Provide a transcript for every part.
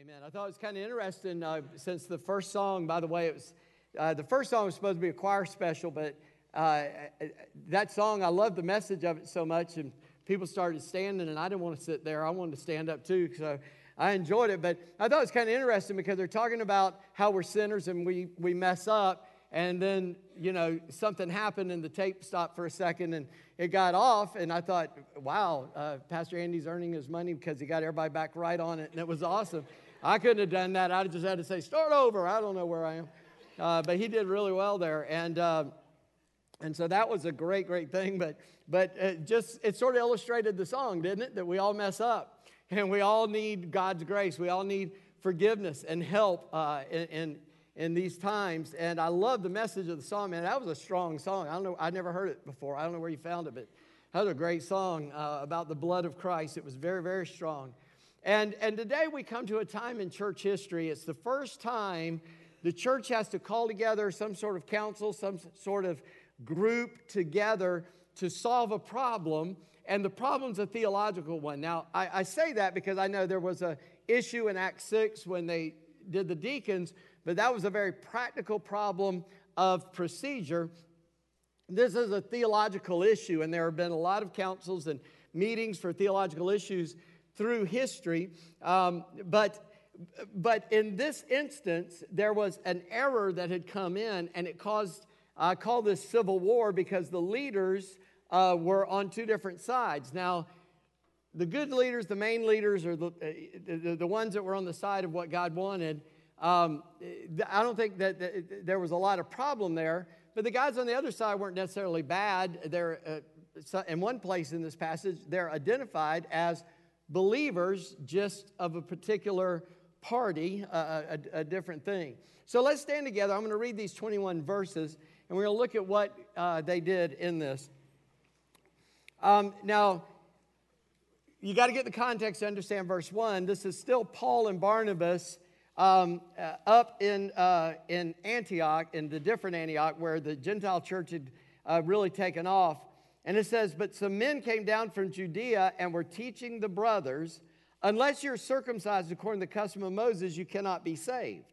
Amen. I thought it was kind of interesting uh, since the first song, by the way, it was uh, the first song was supposed to be a choir special, but uh, that song, I loved the message of it so much, and people started standing, and I didn't want to sit there. I wanted to stand up too, so I enjoyed it. But I thought it was kind of interesting because they're talking about how we're sinners and we, we mess up, and then, you know, something happened and the tape stopped for a second and it got off. And I thought, wow, uh, Pastor Andy's earning his money because he got everybody back right on it. And it was awesome. I couldn't have done that. I just had to say, start over. I don't know where I am. Uh, but he did really well there. And, uh, and so that was a great, great thing. But, but it just, it sort of illustrated the song, didn't it? That we all mess up and we all need God's grace. We all need forgiveness and help uh, in, in, in these times. And I love the message of the song, man. That was a strong song. I don't know, I never heard it before. I don't know where you found it, but that was a great song uh, about the blood of Christ. It was very, very strong. And, and today we come to a time in church history. It's the first time the church has to call together some sort of council, some sort of group together to solve a problem. And the problem's a theological one. Now, I, I say that because I know there was a issue in Acts 6 when they did the deacons but that was a very practical problem of procedure. This is a theological issue, and there have been a lot of councils and meetings for theological issues through history. Um, but but in this instance, there was an error that had come in, and it caused, I call this civil war because the leaders uh, were on two different sides. Now, the good leaders, the main leaders, are the, uh, the, the ones that were on the side of what God wanted. Um, I don't think that, that, there was a lot of problem there, but the guys on the other side weren't necessarily bad. They're, uh, in one place in this passage, they're identified as believers just of a particular party, uh, a, a, different thing. So let's stand together. I'm going to read these 21 verses, and we're going to look at what uh, they did in this. Um, now, you got to get the context to understand verse 1. This is still Paul and Barnabas um, uh, up in, uh, in Antioch, in the different Antioch, where the Gentile church had uh, really taken off. And it says, But some men came down from Judea and were teaching the brothers, unless you're circumcised according to the custom of Moses, you cannot be saved.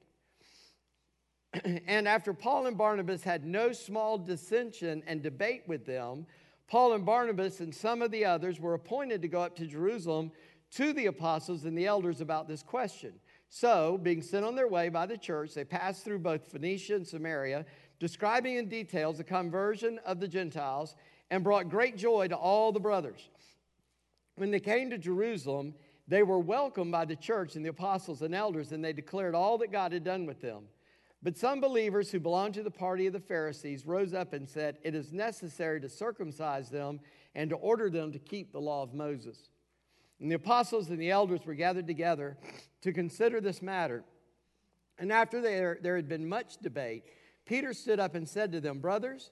and after Paul and Barnabas had no small dissension and debate with them, Paul and Barnabas and some of the others were appointed to go up to Jerusalem to the apostles and the elders about this question. So, being sent on their way by the church, they passed through both Phoenicia and Samaria, describing in details the conversion of the Gentiles, and brought great joy to all the brothers. When they came to Jerusalem, they were welcomed by the church and the apostles and elders, and they declared all that God had done with them. But some believers who belonged to the party of the Pharisees rose up and said, It is necessary to circumcise them and to order them to keep the law of Moses. And the apostles and the elders were gathered together to consider this matter. And after there, there had been much debate, Peter stood up and said to them, Brothers,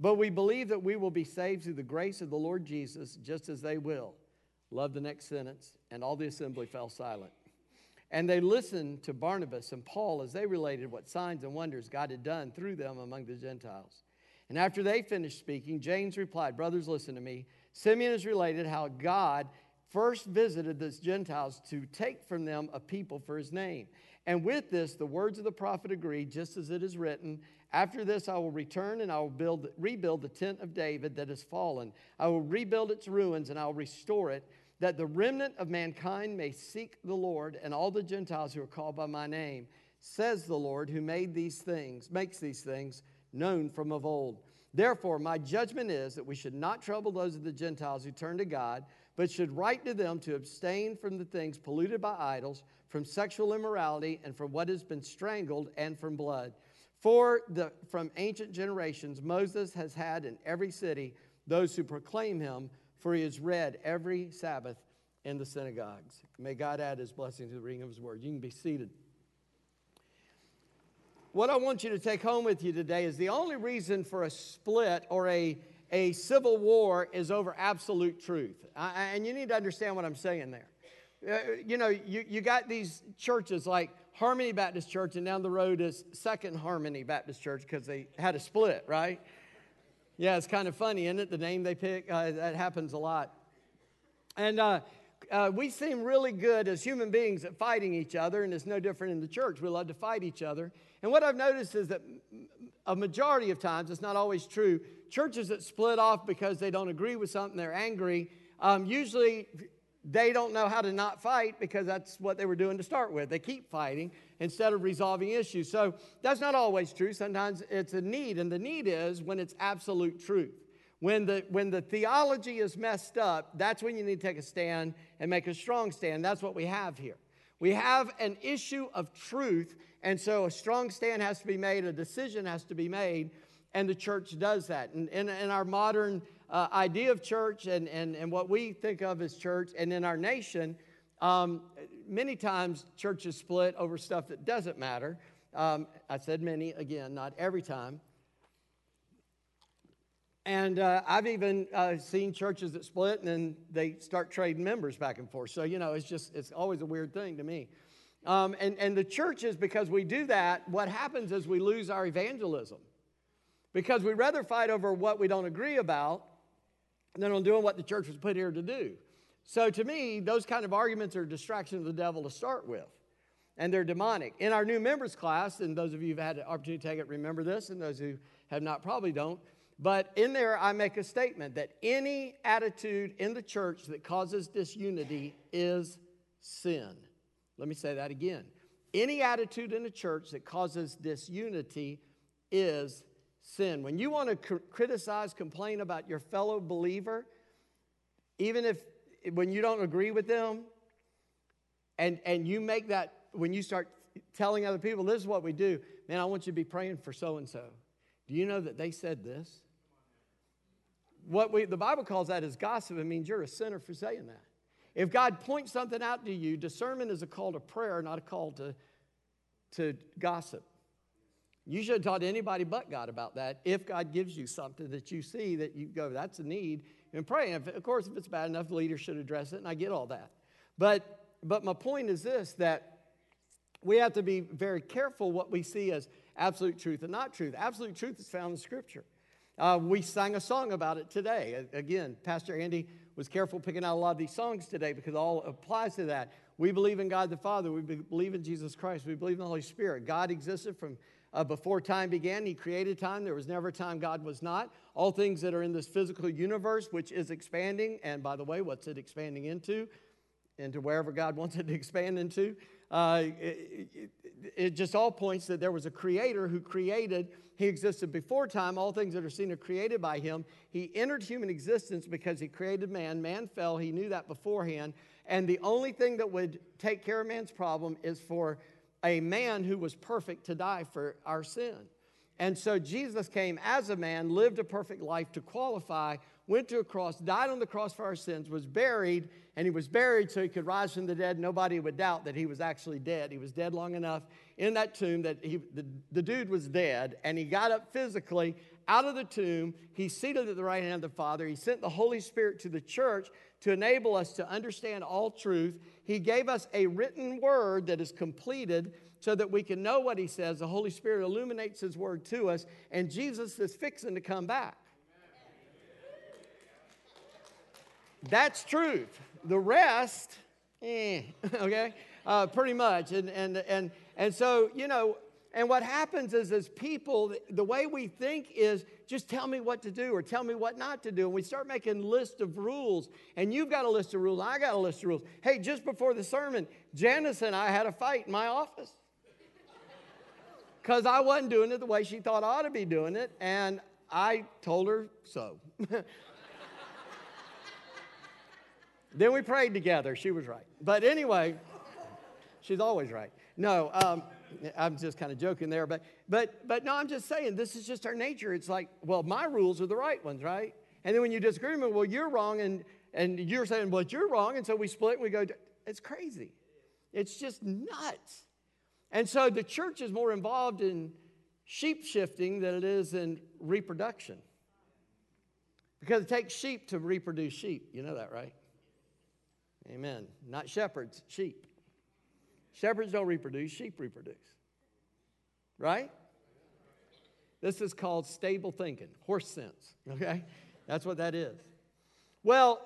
But we believe that we will be saved through the grace of the Lord Jesus, just as they will. Love the next sentence. And all the assembly fell silent. And they listened to Barnabas and Paul as they related what signs and wonders God had done through them among the Gentiles. And after they finished speaking, James replied, Brothers, listen to me. Simeon has related how God first visited the Gentiles to take from them a people for his name. And with this, the words of the prophet agree, just as it is written After this, I will return and I will build, rebuild the tent of David that has fallen. I will rebuild its ruins and I will restore it, that the remnant of mankind may seek the Lord and all the Gentiles who are called by my name, says the Lord, who made these things, makes these things known from of old. Therefore, my judgment is that we should not trouble those of the Gentiles who turn to God but should write to them to abstain from the things polluted by idols, from sexual immorality, and from what has been strangled, and from blood. For the, from ancient generations, Moses has had in every city those who proclaim him, for he is read every Sabbath in the synagogues. May God add his blessing to the reading of his word. You can be seated. What I want you to take home with you today is the only reason for a split or a, a civil war is over absolute truth. I, and you need to understand what I'm saying there. Uh, you know, you, you got these churches like Harmony Baptist Church, and down the road is Second Harmony Baptist Church because they had a split, right? Yeah, it's kind of funny, isn't it? The name they pick, uh, that happens a lot. And uh, uh, we seem really good as human beings at fighting each other, and it's no different in the church. We love to fight each other. And what I've noticed is that a majority of times, it's not always true, churches that split off because they don't agree with something, they're angry, um, usually they don't know how to not fight because that's what they were doing to start with. They keep fighting instead of resolving issues. So that's not always true. Sometimes it's a need, and the need is when it's absolute truth. When the, when the theology is messed up, that's when you need to take a stand and make a strong stand. That's what we have here. We have an issue of truth, and so a strong stand has to be made, a decision has to be made, and the church does that. And in, in our modern uh, idea of church and, and, and what we think of as church, and in our nation, um, many times churches split over stuff that doesn't matter. Um, I said many, again, not every time. And uh, I've even uh, seen churches that split and then they start trading members back and forth. So, you know, it's just, it's always a weird thing to me. Um, and, and the churches, because we do that, what happens is we lose our evangelism. Because we'd rather fight over what we don't agree about than on doing what the church was put here to do. So to me, those kind of arguments are a distraction of the devil to start with. And they're demonic. In our new members class, and those of you who've had the opportunity to take it, remember this, and those who have not probably don't but in there, I make a statement that any attitude in the church that causes disunity is sin. Let me say that again. Any attitude in the church that causes disunity is sin. When you want to cr- criticize, complain about your fellow believer, even if when you don't agree with them, and, and you make that, when you start telling other people, this is what we do, man, I want you to be praying for so and so. Do you know that they said this? what we, the Bible calls that is gossip. It means you're a sinner for saying that. If God points something out to you, discernment is a call to prayer, not a call to, to gossip. You should have to anybody but God about that. If God gives you something that you see that you go, that's a need, and pray. And of course, if it's bad enough, the leader should address it, and I get all that. But, but my point is this that we have to be very careful what we see as absolute truth and not truth. Absolute truth is found in Scripture. Uh, we sang a song about it today. Again, Pastor Andy was careful picking out a lot of these songs today because all applies to that. We believe in God the Father. We believe in Jesus Christ. We believe in the Holy Spirit. God existed from uh, before time began. He created time. There was never a time God was not. All things that are in this physical universe, which is expanding, and by the way, what's it expanding into? Into wherever God wants it to expand into. Uh, it, it, it just all points that there was a creator who created he existed before time. All things that are seen are created by him. He entered human existence because he created man. Man fell. He knew that beforehand. And the only thing that would take care of man's problem is for a man who was perfect to die for our sin. And so Jesus came as a man, lived a perfect life to qualify, went to a cross, died on the cross for our sins, was buried, and he was buried so he could rise from the dead. Nobody would doubt that he was actually dead. He was dead long enough in that tomb that he, the, the dude was dead, and he got up physically out of the tomb. He's seated at the right hand of the Father. He sent the Holy Spirit to the church to enable us to understand all truth. He gave us a written word that is completed so that we can know what he says. The Holy Spirit illuminates his word to us, and Jesus is fixing to come back. That's truth. The rest, eh, okay, uh, pretty much. And, and, and, and so, you know, and what happens is, as people, the way we think is just tell me what to do or tell me what not to do. And we start making lists of rules. And you've got a list of rules. I got a list of rules. Hey, just before the sermon, Janice and I had a fight in my office because I wasn't doing it the way she thought I ought to be doing it, and I told her so. then we prayed together. She was right. But anyway, she's always right. No, um, I'm just kind of joking there, but but but no, I'm just saying this is just our nature. It's like, well, my rules are the right ones, right? And then when you disagree with me, well, you're wrong, and and you're saying, well, you're wrong. And so we split and we go, it's crazy. It's just nuts. And so the church is more involved in sheep shifting than it is in reproduction. Because it takes sheep to reproduce sheep. You know that, right? Amen. Not shepherds, sheep. Shepherds don't reproduce, sheep reproduce. Right? This is called stable thinking, horse sense, okay? That's what that is. Well,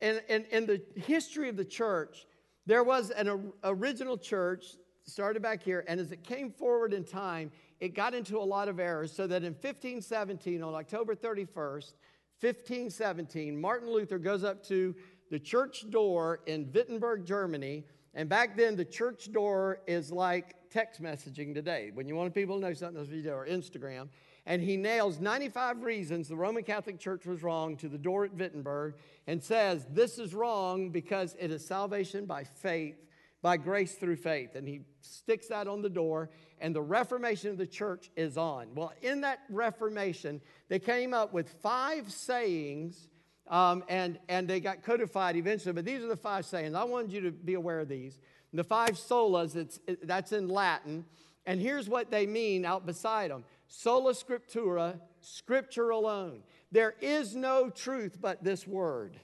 in, in, in the history of the church, there was an original church started back here, and as it came forward in time, it got into a lot of errors. So that in 1517, on October 31st, 1517, Martin Luther goes up to the church door in Wittenberg, Germany. And back then, the church door is like text messaging today. When you want people to know something, that's video or Instagram. And he nails 95 reasons the Roman Catholic Church was wrong to the door at Wittenberg and says, This is wrong because it is salvation by faith by grace through faith. And he sticks that on the door, and the Reformation of the church is on. Well, in that Reformation, they came up with five sayings, um, and, and they got codified eventually. But these are the five sayings. I wanted you to be aware of these. The five solas, it's, it, that's in Latin. And here's what they mean out beside them sola scriptura, scripture alone. There is no truth but this word.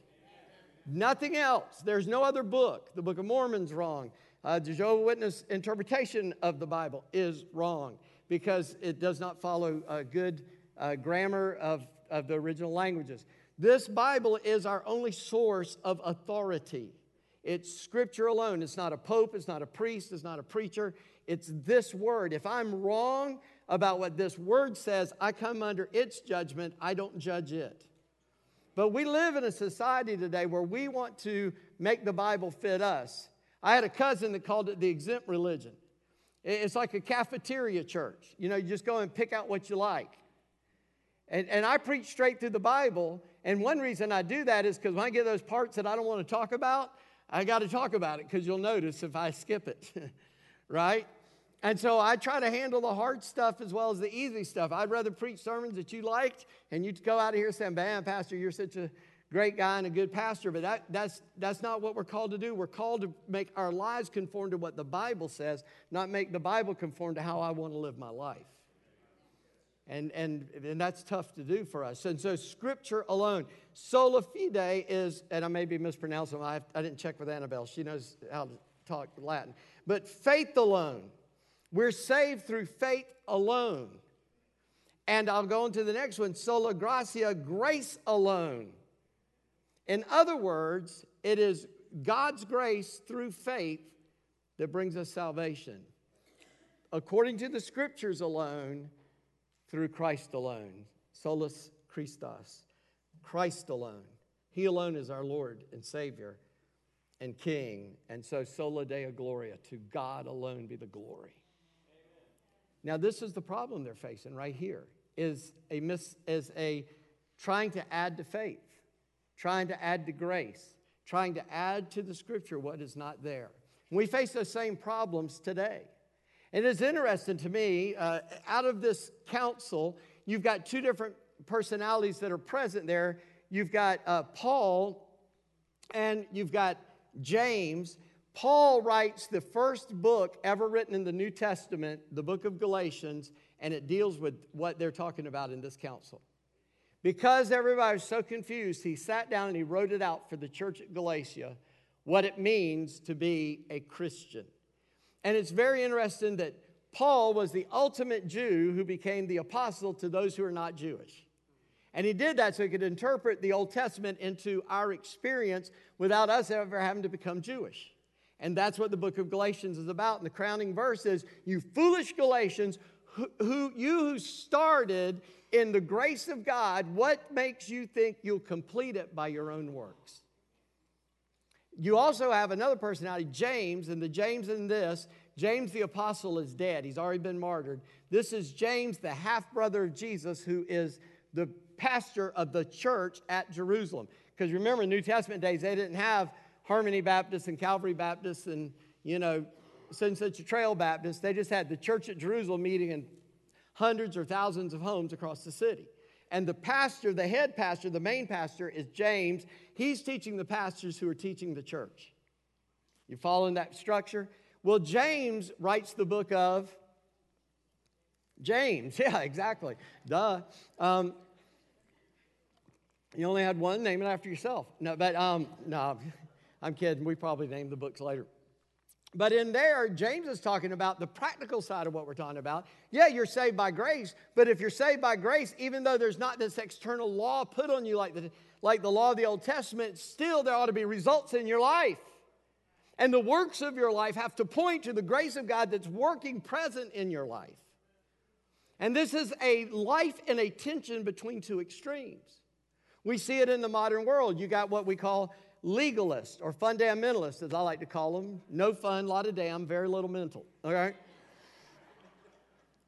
Nothing else. There's no other book. The Book of Mormon's wrong. Uh, the Jehovah Witness interpretation of the Bible is wrong because it does not follow a good uh, grammar of, of the original languages. This Bible is our only source of authority. It's scripture alone. It's not a pope, it's not a priest, it's not a preacher. It's this word. If I'm wrong about what this word says, I come under its judgment. I don't judge it. But we live in a society today where we want to make the Bible fit us. I had a cousin that called it the exempt religion. It's like a cafeteria church. You know, you just go and pick out what you like. And, and I preach straight through the Bible. And one reason I do that is because when I get those parts that I don't want to talk about, I got to talk about it because you'll notice if I skip it, right? And so I try to handle the hard stuff as well as the easy stuff. I'd rather preach sermons that you liked and you'd go out of here saying, Man, Pastor, you're such a great guy and a good pastor. But that, that's, that's not what we're called to do. We're called to make our lives conform to what the Bible says, not make the Bible conform to how I want to live my life. And, and, and that's tough to do for us. And so, scripture alone, sola fide is, and I may be mispronouncing I, I didn't check with Annabelle. She knows how to talk Latin. But faith alone we're saved through faith alone. And I'll go into the next one sola gratia, grace alone. In other words, it is God's grace through faith that brings us salvation. According to the scriptures alone, through Christ alone. Solus Christus. Christ alone. He alone is our Lord and Savior and King. And so, sola dea gloria, to God alone be the glory. Now, this is the problem they're facing right here is a, mis, is a trying to add to faith, trying to add to grace, trying to add to the scripture what is not there. we face those same problems today. And it's interesting to me, uh, out of this council, you've got two different personalities that are present there. You've got uh, Paul and you've got James. Paul writes the first book ever written in the New Testament, the book of Galatians, and it deals with what they're talking about in this council. Because everybody was so confused, he sat down and he wrote it out for the church at Galatia what it means to be a Christian. And it's very interesting that Paul was the ultimate Jew who became the apostle to those who are not Jewish. And he did that so he could interpret the Old Testament into our experience without us ever having to become Jewish. And that's what the book of Galatians is about. And the crowning verse is, You foolish Galatians, who, who, you who started in the grace of God, what makes you think you'll complete it by your own works? You also have another personality, James, and the James in this, James the apostle is dead. He's already been martyred. This is James, the half brother of Jesus, who is the pastor of the church at Jerusalem. Because remember, in New Testament days, they didn't have Harmony Baptist and Calvary Baptist and, you know, Sunset Trail Baptist. They just had the church at Jerusalem meeting in hundreds or thousands of homes across the city. And the pastor, the head pastor, the main pastor is James. He's teaching the pastors who are teaching the church. You following that structure? Well, James writes the book of James. Yeah, exactly. Duh. Um, you only had one, name it after yourself. No, but um, no, I'm kidding. We probably name the books later. But in there, James is talking about the practical side of what we're talking about. Yeah, you're saved by grace, but if you're saved by grace, even though there's not this external law put on you like the, like the law of the Old Testament, still there ought to be results in your life. And the works of your life have to point to the grace of God that's working present in your life. And this is a life in a tension between two extremes. We see it in the modern world. You got what we call legalists or fundamentalists, as I like to call them. No fun, lot of damn, very little mental. All right?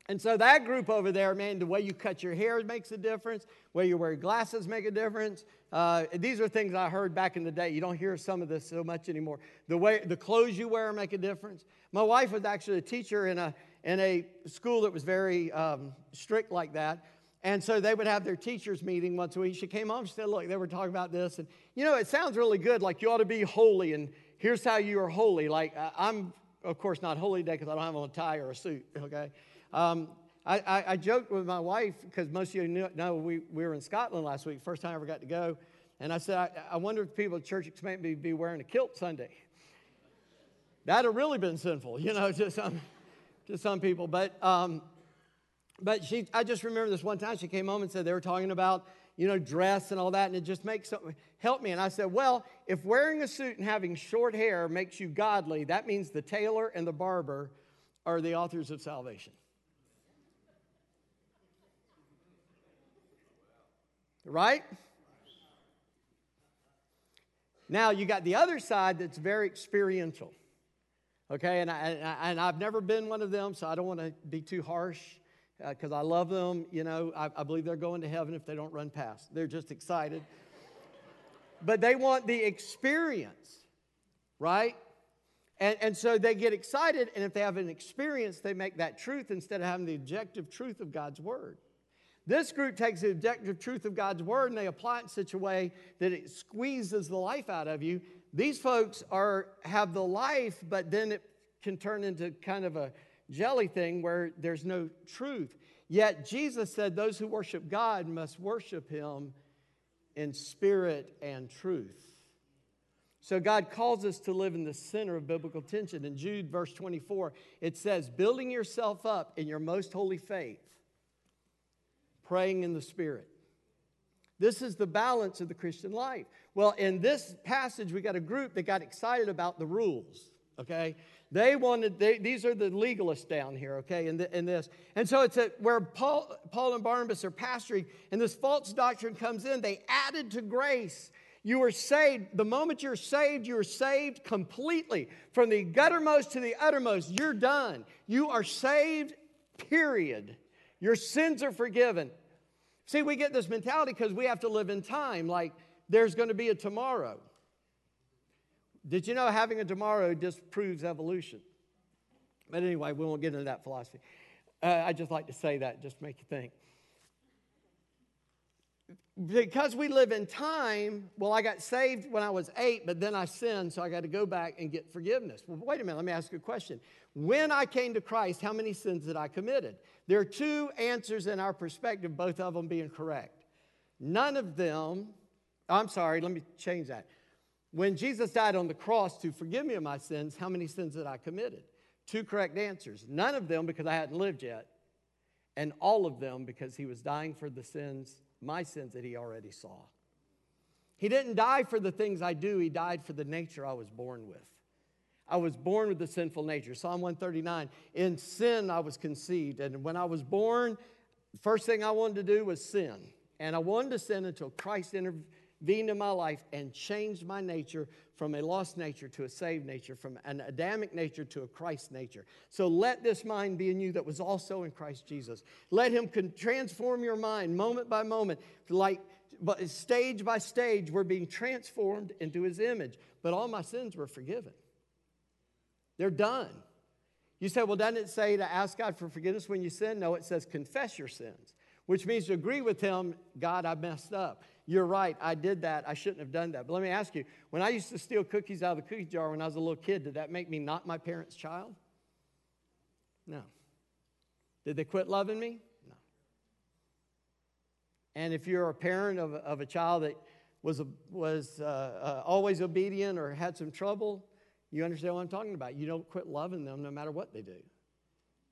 And so that group over there, man, the way you cut your hair makes a difference. Way you wear glasses make a difference. Uh, these are things I heard back in the day. You don't hear some of this so much anymore. The way the clothes you wear make a difference. My wife was actually a teacher in a in a school that was very um, strict like that. And so they would have their teachers meeting once a week. She came home, she said, Look, they were talking about this. And, you know, it sounds really good, like you ought to be holy, and here's how you are holy. Like, I'm, of course, not holy today because I don't have on a tie or a suit, okay? Um, I, I, I, joked with my wife because most of you know we, we were in Scotland last week, first time I ever got to go. And I said, I, I wonder if people at church expect me to be wearing a kilt Sunday. That'd have really been sinful, you know, to some, to some people. But um, but she, I just remember this one time she came home and said they were talking about, you know, dress and all that, and it just makes something help me. And I said, well, if wearing a suit and having short hair makes you godly, that means the tailor and the barber are the authors of salvation. Right? Now you got the other side that's very experiential. Okay, and, I, and I've never been one of them, so I don't want to be too harsh because uh, I love them. You know, I, I believe they're going to heaven if they don't run past. They're just excited. but they want the experience, right? And, and so they get excited, and if they have an experience, they make that truth instead of having the objective truth of God's Word. This group takes the objective truth of God's Word and they apply it in such a way that it squeezes the life out of you. These folks are, have the life, but then it can turn into kind of a jelly thing where there's no truth. Yet Jesus said those who worship God must worship him in spirit and truth. So God calls us to live in the center of biblical tension. In Jude, verse 24, it says, building yourself up in your most holy faith, praying in the Spirit. This is the balance of the Christian life. Well, in this passage, we got a group that got excited about the rules, okay? They wanted, they, these are the legalists down here, okay, in, the, in this. And so it's a, where Paul, Paul and Barnabas are pastoring, and this false doctrine comes in. They added to grace. You are saved. The moment you're saved, you're saved completely. From the guttermost to the uttermost, you're done. You are saved, period. Your sins are forgiven. See, we get this mentality because we have to live in time, like there's going to be a tomorrow. Did you know having a tomorrow disproves evolution? But anyway, we won't get into that philosophy. Uh, I just like to say that, just to make you think. Because we live in time, well, I got saved when I was eight, but then I sinned, so I got to go back and get forgiveness. Well, wait a minute, let me ask you a question. When I came to Christ, how many sins did I committed? There are two answers in our perspective, both of them being correct. None of them, I'm sorry, let me change that. When Jesus died on the cross to forgive me of my sins, how many sins did I committed? Two correct answers. None of them because I hadn't lived yet, and all of them because he was dying for the sins, my sins that he already saw. He didn't die for the things I do, he died for the nature I was born with. I was born with the sinful nature. Psalm 139 In sin I was conceived. And when I was born, the first thing I wanted to do was sin. And I wanted to sin until Christ intervened intervened in my life and changed my nature from a lost nature to a saved nature, from an Adamic nature to a Christ nature. So let this mind be in you that was also in Christ Jesus. Let Him transform your mind moment by moment, like but stage by stage, we're being transformed into His image. But all my sins were forgiven, they're done. You say, well, doesn't it say to ask God for forgiveness when you sin? No, it says confess your sins. which means to agree with him, God, I messed up. You're right, I did that. I shouldn't have done that. But let me ask you when I used to steal cookies out of the cookie jar when I was a little kid, did that make me not my parents' child? No. Did they quit loving me? No. And if you're a parent of, of a child that was, a, was uh, uh, always obedient or had some trouble, you understand what I'm talking about. You don't quit loving them no matter what they do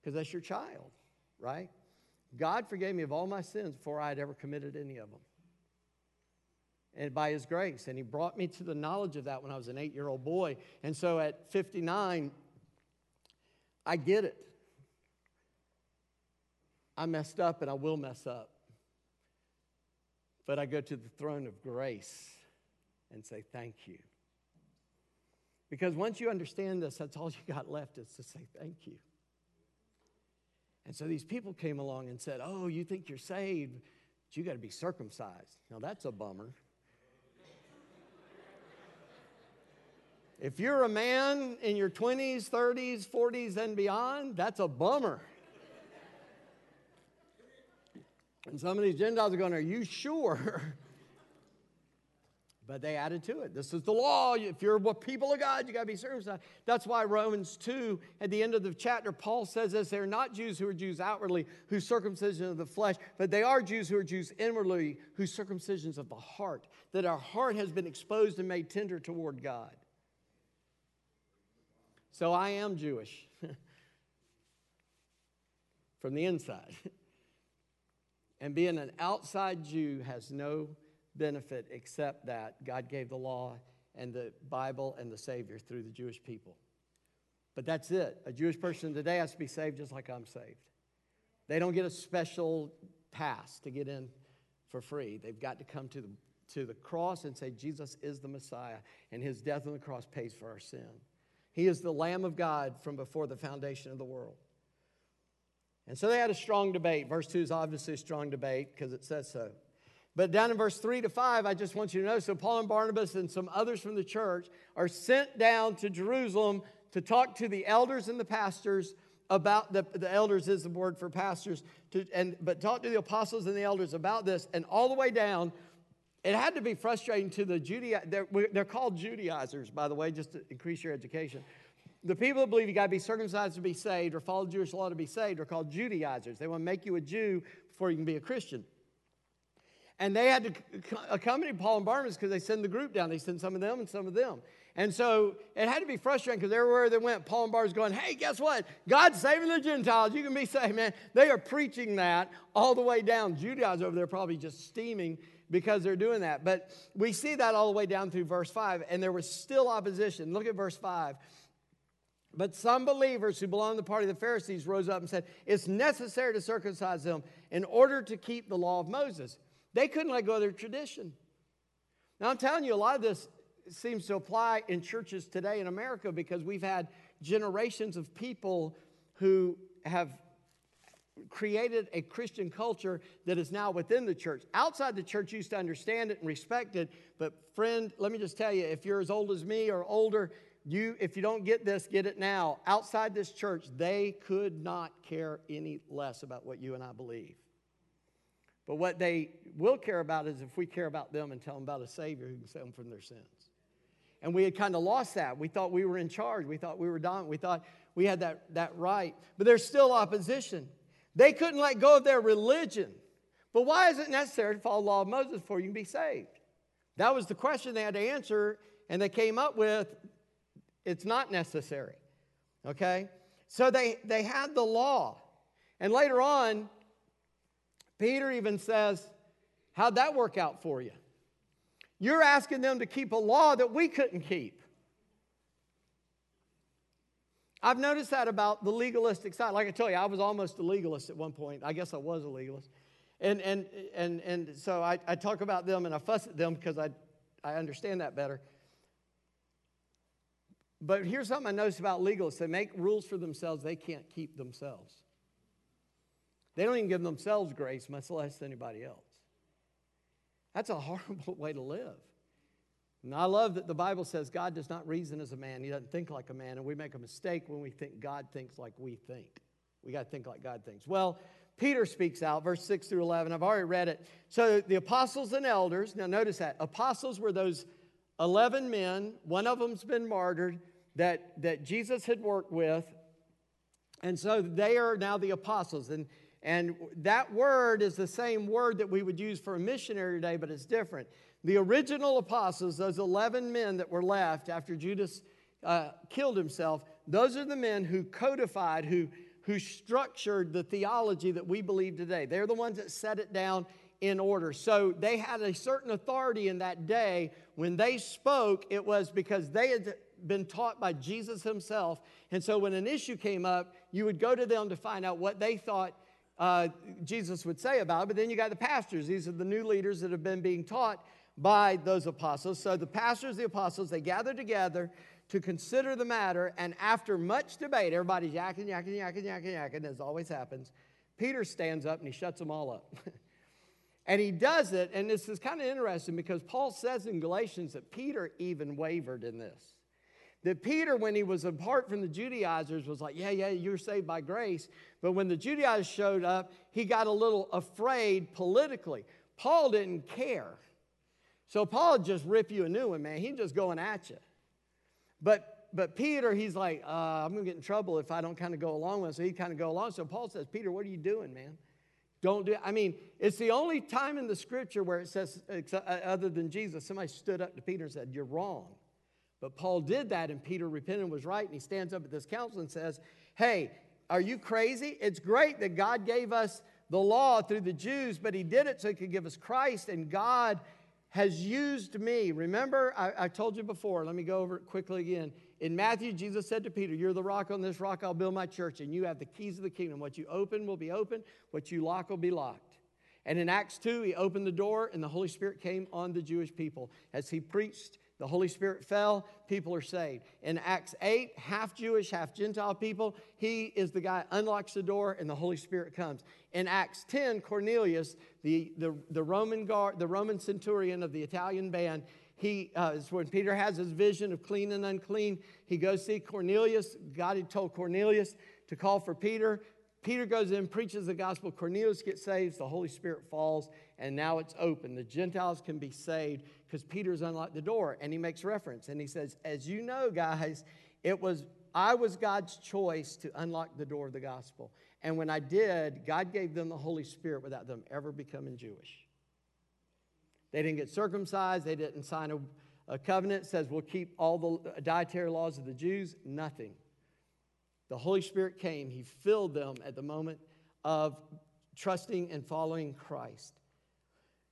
because that's your child, right? God forgave me of all my sins before I had ever committed any of them. And by His grace. And He brought me to the knowledge of that when I was an eight year old boy. And so at 59, I get it. I messed up and I will mess up. But I go to the throne of grace and say, Thank you. Because once you understand this, that's all you got left is to say thank you. And so these people came along and said, Oh, you think you're saved, but you got to be circumcised. Now that's a bummer. If you're a man in your 20s, 30s, 40s, and beyond, that's a bummer. And some of these Gentiles are going, Are you sure? But they added to it. This is the law. If you're a people of God, you got to be circumcised. That's why Romans 2, at the end of the chapter, Paul says this they're not Jews who are Jews outwardly, whose circumcision of the flesh, but they are Jews who are Jews inwardly, whose circumcisions of the heart, that our heart has been exposed and made tender toward God. So I am Jewish from the inside. And being an outside Jew has no benefit except that God gave the law and the Bible and the Savior through the Jewish people. But that's it. A Jewish person today has to be saved just like I'm saved. They don't get a special pass to get in for free. They've got to come to the, to the cross and say, Jesus is the Messiah, and his death on the cross pays for our sin. He is the Lamb of God from before the foundation of the world. And so they had a strong debate. Verse 2 is obviously a strong debate because it says so. But down in verse 3 to 5, I just want you to know so Paul and Barnabas and some others from the church are sent down to Jerusalem to talk to the elders and the pastors about the, the elders is the word for pastors to, and but talk to the apostles and the elders about this and all the way down it had to be frustrating to the Judaiz they're, they're called Judaizers by the way just to increase your education the people who believe you got to be circumcised to be saved or follow Jewish law to be saved are called Judaizers. They want to make you a Jew before you can be a Christian. And they had to accompany Paul and Barnabas because they send the group down. They send some of them and some of them. And so it had to be frustrating because everywhere they went, Paul and Barnabas going, hey, guess what? God's saving the Gentiles. You can be saved, man. They are preaching that all the way down. Judaizers over there probably just steaming because they're doing that. But we see that all the way down through verse 5, and there was still opposition. Look at verse 5. But some believers who belonged to the party of the Pharisees rose up and said, It's necessary to circumcise them in order to keep the law of Moses. They couldn't let go of their tradition. Now, I'm telling you, a lot of this seems to apply in churches today in America because we've had generations of people who have created a Christian culture that is now within the church. Outside the church used to understand it and respect it, but friend, let me just tell you, if you're as old as me or older, you, if you don't get this, get it now. Outside this church, they could not care any less about what you and I believe. But what they will care about is if we care about them and tell them about a Savior who can save them from their sins. And we had kind of lost that. We thought we were in charge. We thought we were dominant. We thought we had that, that right. But there's still opposition. They couldn't let go of their religion. But why is it necessary to follow the law of Moses before you can be saved? That was the question they had to answer, and they came up with it's not necessary. Okay? So they, they had the law. And later on, Peter even says, How'd that work out for you? You're asking them to keep a law that we couldn't keep. I've noticed that about the legalistic side. Like I tell you, I was almost a legalist at one point. I guess I was a legalist. And, and, and, and so I, I talk about them and I fuss at them because I, I understand that better. But here's something I noticed about legalists they make rules for themselves they can't keep themselves. They don't even give themselves grace, much less anybody else. That's a horrible way to live. And I love that the Bible says God does not reason as a man. He doesn't think like a man. And we make a mistake when we think God thinks like we think. We got to think like God thinks. Well, Peter speaks out, verse 6 through 11. I've already read it. So the apostles and elders, now notice that. Apostles were those 11 men, one of them's been martyred, that, that Jesus had worked with. And so they are now the apostles. And, and that word is the same word that we would use for a missionary today, but it's different. The original apostles, those 11 men that were left after Judas uh, killed himself, those are the men who codified, who, who structured the theology that we believe today. They're the ones that set it down in order. So they had a certain authority in that day. When they spoke, it was because they had been taught by Jesus himself. And so when an issue came up, you would go to them to find out what they thought uh, Jesus would say about it. But then you got the pastors. These are the new leaders that have been being taught by those apostles. So the pastors, the apostles, they gather together to consider the matter. And after much debate, everybody's yakking, yakking, yakking, yakking, yakking, as always happens. Peter stands up and he shuts them all up. and he does it, and this is kind of interesting because Paul says in Galatians that Peter even wavered in this. That Peter, when he was apart from the Judaizers, was like, Yeah, yeah, you're saved by grace. But when the Judaizers showed up, he got a little afraid politically. Paul didn't care. So Paul just rip you a new one, man. He's just going at you. But but Peter, he's like, uh, I'm to get in trouble if I don't kind of go along with it. So he kind of go along. So Paul says, Peter, what are you doing, man? Don't do it. I mean, it's the only time in the scripture where it says, uh, other than Jesus, somebody stood up to Peter and said, You're wrong. But Paul did that, and Peter repented and was right. And he stands up at this council and says, Hey, are you crazy? It's great that God gave us the law through the Jews, but he did it so he could give us Christ, and God has used me. Remember, I, I, told you before, let me go over it quickly again. In Matthew, Jesus said to Peter, You're the rock on this rock, I'll build my church, and you have the keys of the kingdom. What you open will be open, what you lock will be locked. And in Acts 2, he opened the door, and the Holy Spirit came on the Jewish people as he preached the Holy Spirit fell, people are saved. In Acts 8, half Jewish, half Gentile people, he is the guy unlocks the door and the Holy Spirit comes. In Acts 10, Cornelius, the, the, the Roman guard, the Roman centurion of the Italian band, he uh, is when Peter has his vision of clean and unclean. He goes see Cornelius. God had told Cornelius to call for Peter. Peter goes in, preaches the gospel. Cornelius gets saved. The Holy Spirit falls, and now it's open. The Gentiles can be saved because Peter's unlocked the door. And he makes reference, and he says, As you know, guys, it was I was God's choice to unlock the door of the gospel. And when I did, God gave them the Holy Spirit without them ever becoming Jewish. They didn't get circumcised, they didn't sign a, a covenant says we'll keep all the dietary laws of the Jews. Nothing. The Holy Spirit came, He filled them at the moment of trusting and following Christ.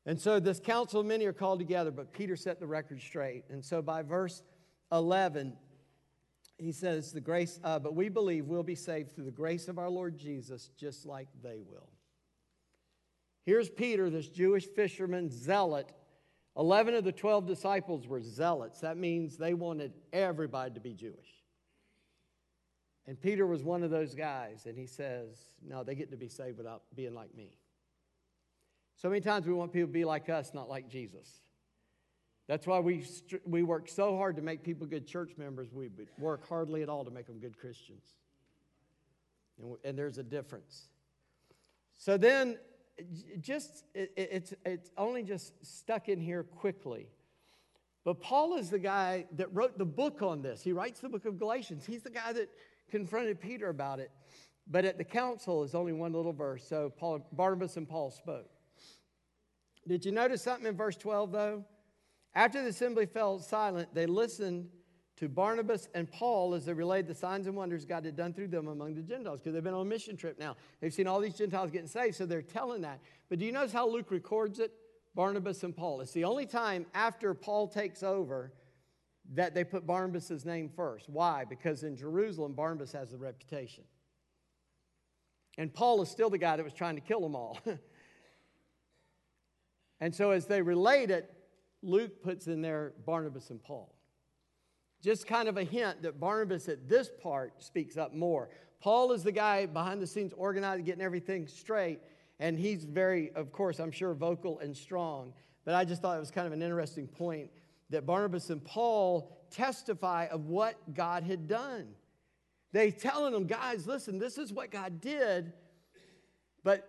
And so this council of many are called together, but Peter set the record straight. And so by verse 11, he says, the grace, uh, but we believe we'll be saved through the grace of our Lord Jesus, just like they will. Here's Peter, this Jewish fisherman, zealot. 11 of the 12 disciples were zealots. That means they wanted everybody to be Jewish. And Peter was one of those guys, and he says, No, they get to be saved without being like me. So many times we want people to be like us, not like Jesus. That's why we, we work so hard to make people good church members. We work hardly at all to make them good Christians. And, and there's a difference. So then, just it, it's, it's only just stuck in here quickly. But Paul is the guy that wrote the book on this. He writes the book of Galatians. He's the guy that confronted Peter about it. But at the council is only one little verse. So Paul, Barnabas and Paul spoke. Did you notice something in verse 12, though? After the assembly fell silent, they listened to Barnabas and Paul as they relayed the signs and wonders God had done through them among the Gentiles, because they've been on a mission trip now. They've seen all these Gentiles getting saved, so they're telling that. But do you notice how Luke records it? Barnabas and Paul. It's the only time after Paul takes over that they put Barnabas' name first. Why? Because in Jerusalem, Barnabas has the reputation. And Paul is still the guy that was trying to kill them all. and so as they relate it, Luke puts in there Barnabas and Paul. Just kind of a hint that Barnabas at this part speaks up more. Paul is the guy behind the scenes organizing, getting everything straight. And he's very, of course, I'm sure, vocal and strong. But I just thought it was kind of an interesting point that Barnabas and Paul testify of what God had done. They telling them, guys, listen, this is what God did, but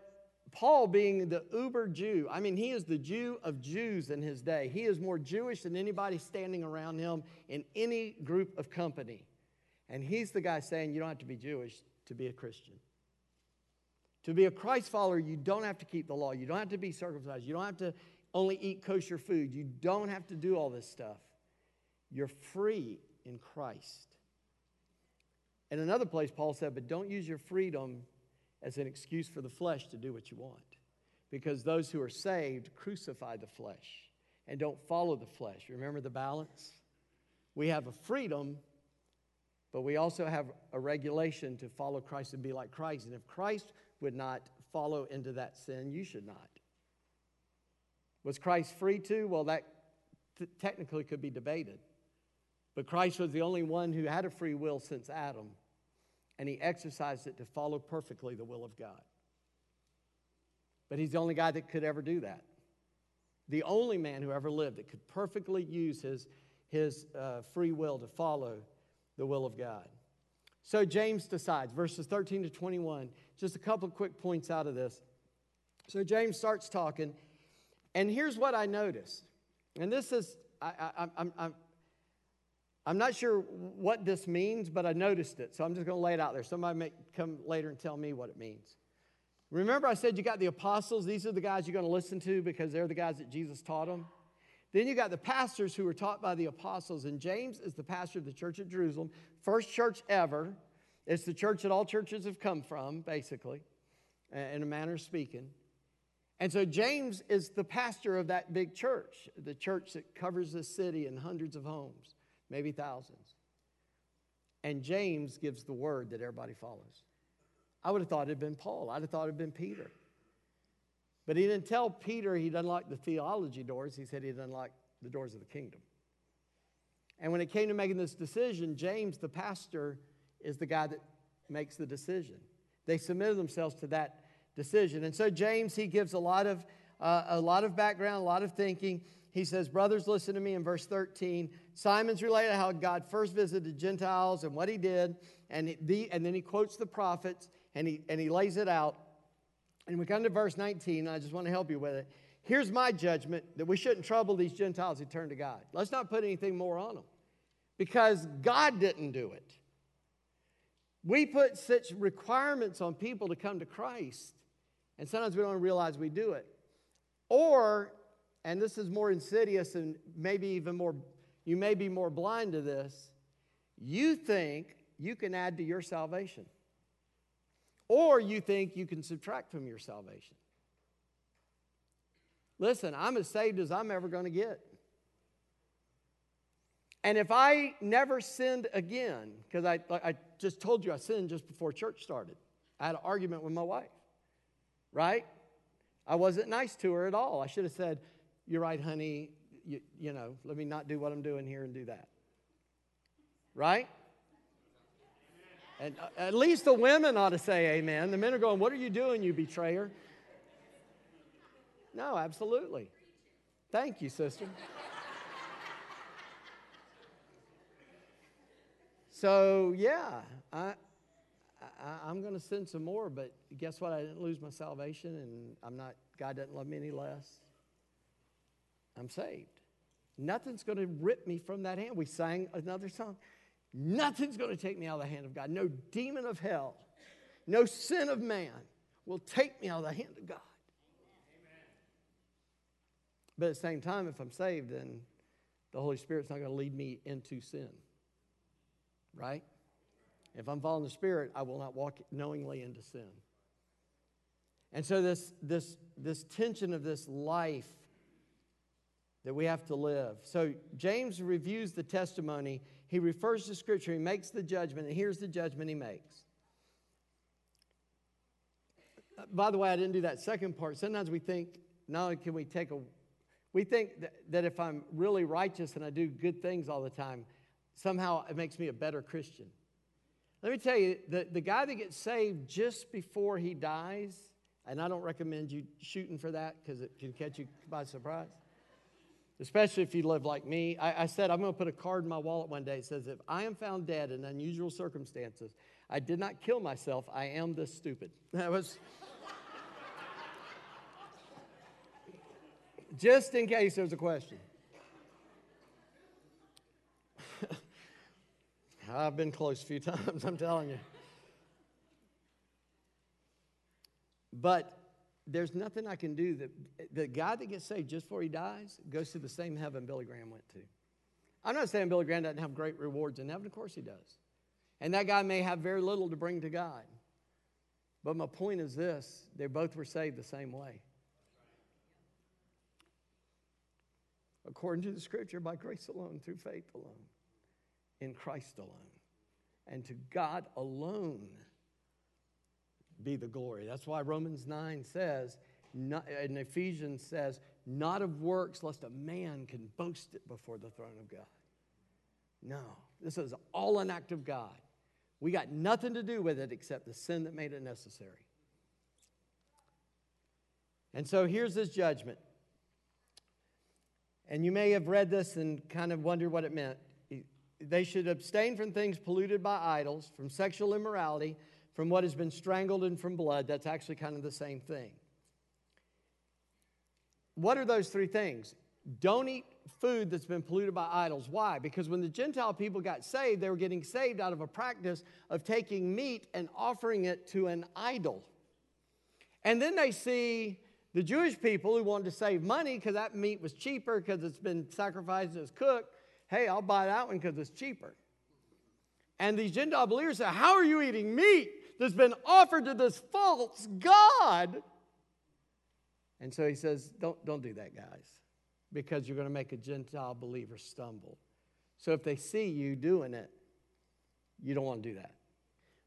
Paul, being the uber Jew, I mean, he is the Jew of Jews in his day. He is more Jewish than anybody standing around him in any group of company. And he's the guy saying, You don't have to be Jewish to be a Christian. To be a Christ follower, you don't have to keep the law. You don't have to be circumcised. You don't have to only eat kosher food. You don't have to do all this stuff. You're free in Christ. In another place, Paul said, But don't use your freedom as an excuse for the flesh to do what you want. Because those who are saved crucify the flesh and don't follow the flesh. Remember the balance? We have a freedom, but we also have a regulation to follow Christ and be like Christ. And if Christ would not follow into that sin, you should not. Was Christ free to? Well, that t- technically could be debated. But Christ was the only one who had a free will since Adam and he exercised it to follow perfectly the will of God. But he's the only guy that could ever do that. The only man who ever lived that could perfectly use his, his uh, free will to follow the will of God. So James decides, verses 13 to 21, just a couple of quick points out of this. So James starts talking, and here's what I noticed. And this is, I, I'm, I'm, I'm not sure what this means, but I noticed it, so I'm just going to lay it out there. Somebody may come later and tell me what it means. Remember, I said you got the apostles. These are the guys you're going to listen to because they're the guys that Jesus taught them. Then you got the pastors who were taught by the apostles, and James is the pastor of the church at Jerusalem, first church ever. It's the church that all churches have come from, basically, in a manner of speaking. And so James is the pastor of that big church, the church that covers the city and hundreds of homes maybe thousands. And James gives the word that everybody follows. I would have thought it had been Paul. I'd have thought it had been Peter. But he didn't tell Peter he doesn't like the theology doors. He said he doesn't like the doors of the kingdom. And when it came to making this decision, James, the pastor, is the guy that makes the decision. They submitted themselves to that decision. And so James, he gives a lot of, uh, a lot of background, a lot of thinking he says, Brothers, listen to me in verse 13. Simon's related how God first visited Gentiles and what he did. And, the, and then he quotes the prophets and he, and he lays it out. And we come to verse 19, I just want to help you with it. Here's my judgment that we shouldn't trouble these Gentiles who turn to God. Let's not put anything more on them because God didn't do it. We put such requirements on people to come to Christ, and sometimes we don't realize we do it. Or and this is more insidious and maybe even more, you may be more blind to this. You think you can add to your salvation, or you think you can subtract from your salvation. Listen, I'm as saved as I'm ever going to get. And if I never sinned again, because I, I just told you I sinned just before church started, I had an argument with my wife, right? I wasn't nice to her at all. I should have said, you're right, honey. You, you know, let me not do what I'm doing here and do that. Right? And uh, at least the women ought to say amen. The men are going, What are you doing, you betrayer? No, absolutely. Thank you, sister. so, yeah, I, I, am going to send some more, but guess what? I didn't lose my salvation, and I'm not, God doesn't love me any less. I'm saved. Nothing's going to rip me from that hand. We sang another song. Nothing's going to take me out of the hand of God. No demon of hell, no sin of man will take me out of the hand of God. Amen. But at the same time, if I'm saved, then the Holy Spirit's not going to lead me into sin. Right? If I'm following the Spirit, I will not walk knowingly into sin. And so this, this, this tension of this life that we have to live. So James reviews the testimony, he refers to Scripture, he makes the judgment, and here's the judgment he makes. By the way, I didn't do that second part. Sometimes we think, not only can we take a, we think that, that if I'm really righteous and I do good things all the time, somehow it makes me a better Christian. Let me tell you, the, the guy that gets saved just before he dies, and I don't recommend you shooting for that because it can catch you by surprise especially if you live like me. I, I said, I'm going to put a card in my wallet one day. It says, If I am found dead in unusual circumstances, I did not kill myself, I am this stupid. That was. just in case there's a question. I've been close a few times, I'm telling you. But there's nothing I can do that the guy that gets saved just before he dies goes to the same heaven Billy Graham went to. I'm not saying Billy Graham doesn't have great rewards in heaven, of course he does. And that guy may have very little to bring to God. But my point is this they both were saved the same way. According to the scripture, by grace alone, through faith alone, in Christ alone, and to God alone be the glory. That's why Romans 9 says, not, and Ephesians says, not of works, lest a man can boast it before the throne of God. No, this is all an act of God. We got nothing to do with it except the sin that made it necessary. And so here's this judgment. And you may have read this and kind of wondered what it meant. They should abstain from things polluted by idols, from sexual immorality, from what has been strangled, and from blood. That's actually kind of the same thing. What are those three things? Don't eat food that's been polluted by idols. Why? Because when the Gentile people got saved, they were getting saved out of a practice of taking meat and offering it to an idol. And then they see the Jewish people who wanted to save money because that meat was cheaper because it's been sacrificed as cooked. Hey, I'll buy that one because it's cheaper. And these Gentile believers say, How are you eating meat that's been offered to this false God? And so he says, Don't, don't do that, guys because you're going to make a Gentile believer stumble. So if they see you doing it, you don't want to do that.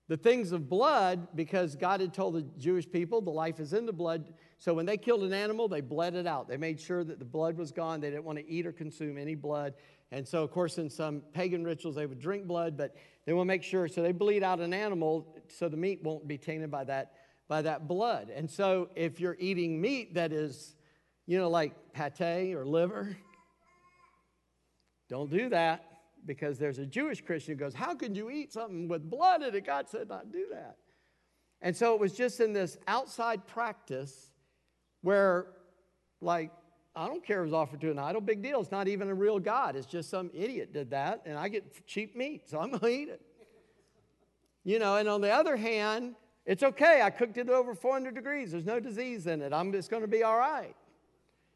The things of blood, because God had told the Jewish people the life is in the blood. So when they killed an animal, they bled it out. They made sure that the blood was gone. They didn't want to eat or consume any blood. And so, of course, in some pagan rituals, they would drink blood, but they to make sure. So they bleed out an animal so the meat won't be tainted by that, by that blood. And so if you're eating meat that is you know, like pate or liver. Don't do that because there's a Jewish Christian who goes, How can you eat something with blood in it? God said not do that. And so it was just in this outside practice where, like, I don't care if it was offered to an idol, big deal. It's not even a real God. It's just some idiot did that, and I get cheap meat, so I'm going to eat it. You know, and on the other hand, it's okay. I cooked it over 400 degrees. There's no disease in it. I'm just going to be all right.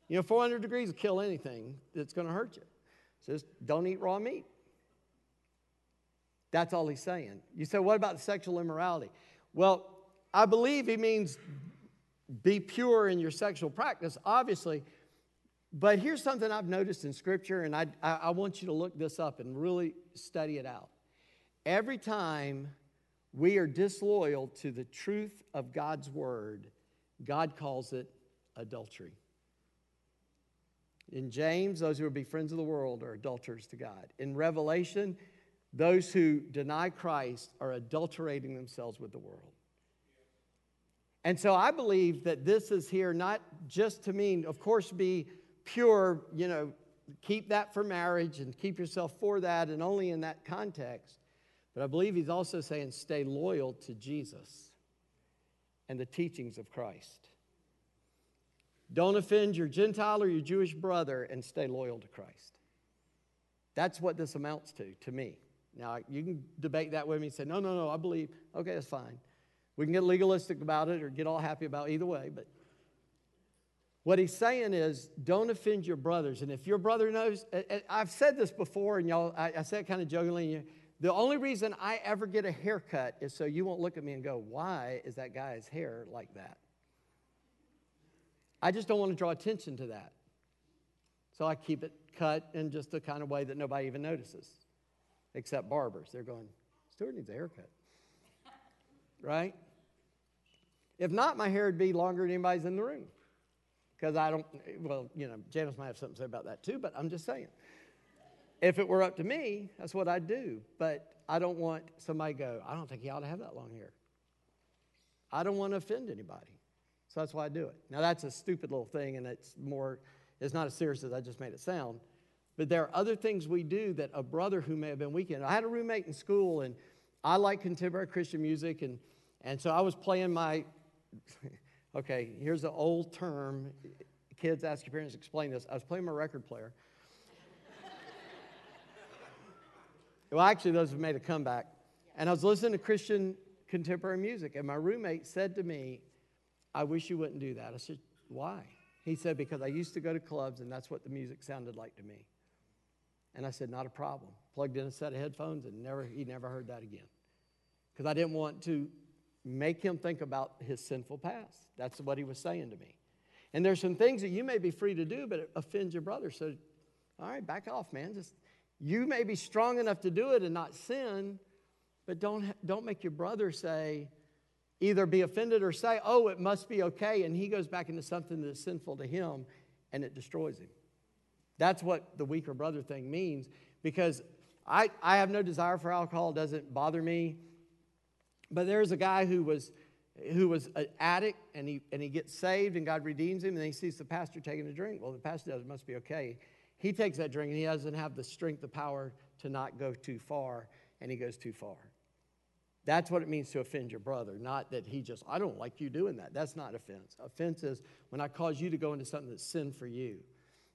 You know, 400 degrees will kill anything that's going to hurt you. So just don't eat raw meat. That's all he's saying. You say, what about sexual immorality? Well, I believe he means be pure in your sexual practice, obviously. But here's something I've noticed in Scripture, and I, I, want you to look this up and really study it out. Every time we are disloyal to the truth of God's Word, God calls it adultery. In James, those who would be friends of the world are adulterers to God. In Revelation, those who deny Christ are adulterating themselves with the world. And so I believe that this is here not just to mean, of course, be pure, you know, keep that for marriage and keep yourself for that and only in that context. But I believe he's also saying stay loyal to Jesus and the teachings of Christ. Don't offend your Gentile or your Jewish brother and stay loyal to Christ. That's what this amounts to, to me. Now, you can debate that with me and say, no, no, no, I believe. Okay, that's fine. We can get legalistic about it or get all happy about either way, but what he's saying is don't offend your brothers. And if your brother knows, I've said this before, and y'all, I, I said kind of jokingly, the only reason I ever get a haircut is so you won't look at me and go, why is that guy's hair like that? I just don't want to draw attention to that. So I keep it cut in just the kind of way that nobody even notices, except barbers. They're going, Stuart needs a haircut. right? If not, my hair would be longer than anybody's in the room. Because I don't, well, you know, Janice might have something to say about that too, but I'm just saying. If it were up to me, that's what I'd do. But I don't want somebody go, I don't think he ought to have that long hair. I don't want to offend anybody. So that's why I do it. Now, that's a stupid little thing, and it's more, it's not as serious as I just made it sound. But there are other things we do that a brother who may have been weakened. I had a roommate in school, and I like contemporary Christian music, and, and so I was playing my, okay, here's an old term, kids, ask your parents, to explain this. I was playing my record player. well, actually, those have made a comeback. And I was listening to Christian contemporary music, and my roommate said to me, I wish you wouldn't do that. I said, Why? He said, Because I used to go to clubs, and that's what the music sounded like to me. And I said, Not a problem. Plugged in a set of headphones, and never, he never heard that again. Because I didn't want to make him think about his sinful past. That's what he was saying to me. And there's some things that you may be free to do, but it offends your brother. So, all right, back off, man. Just you may be strong enough to do it and not sin, but don't, don't make your brother say, either be offended or say, oh, it must be okay. And he goes back into something that's sinful to him and it destroys him. That's what the weaker brother thing means because I, I have no desire for alcohol, it doesn't bother me. But there's a guy who was who was an addict and he, and he gets saved and God redeems him and he sees the pastor taking a drink. Well, the pastor does, must be okay. He takes that drink and he doesn't have the strength, the power to not go too far, and he goes too far. That's what it means to offend your brother, not that he just, I don't like you doing that. That's not offense. Offense is when I cause you to go into something that's sin for you.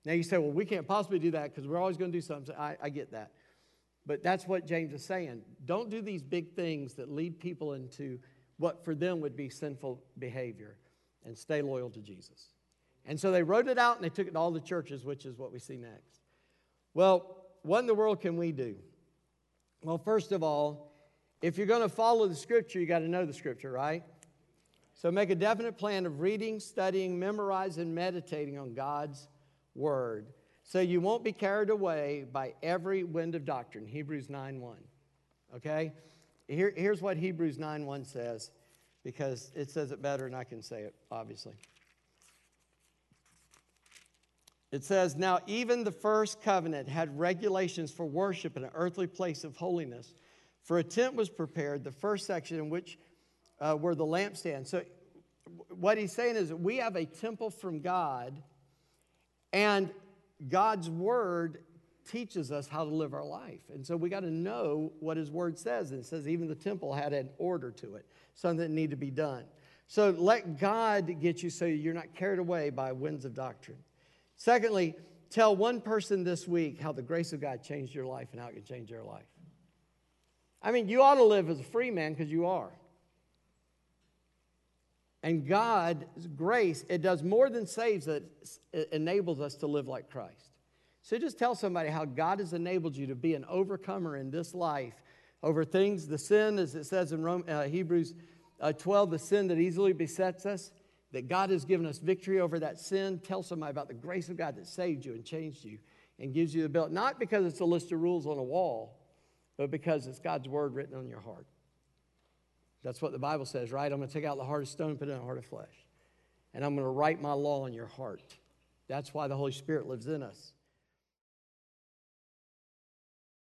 Now you say, well, we can't possibly do that because we're always going to do something. I, I get that. But that's what James is saying. Don't do these big things that lead people into what for them would be sinful behavior and stay loyal to Jesus. And so they wrote it out and they took it to all the churches, which is what we see next. Well, what in the world can we do? Well, first of all, if you're going to follow the scripture, you got to know the scripture, right? So make a definite plan of reading, studying, memorizing, meditating on God's word so you won't be carried away by every wind of doctrine. Hebrews 9 1. Okay? Here, here's what Hebrews 9 1 says, because it says it better and I can say it, obviously. It says, Now even the first covenant had regulations for worship in an earthly place of holiness. For a tent was prepared, the first section in which uh, were the lampstands. So, what he's saying is we have a temple from God, and God's word teaches us how to live our life. And so we got to know what his word says. And it says even the temple had an order to it, something that needed to be done. So let God get you so you're not carried away by winds of doctrine. Secondly, tell one person this week how the grace of God changed your life and how it can change their life. I mean, you ought to live as a free man because you are. And God's grace, it does more than saves us, it enables us to live like Christ. So just tell somebody how God has enabled you to be an overcomer in this life over things, the sin, as it says in Rome, uh, Hebrews uh, 12, the sin that easily besets us, that God has given us victory over that sin. Tell somebody about the grace of God that saved you and changed you and gives you the belt, not because it's a list of rules on a wall, but because it's God's word written on your heart. That's what the Bible says, right? I'm going to take out the heart of stone put in a heart of flesh. And I'm going to write my law in your heart. That's why the Holy Spirit lives in us.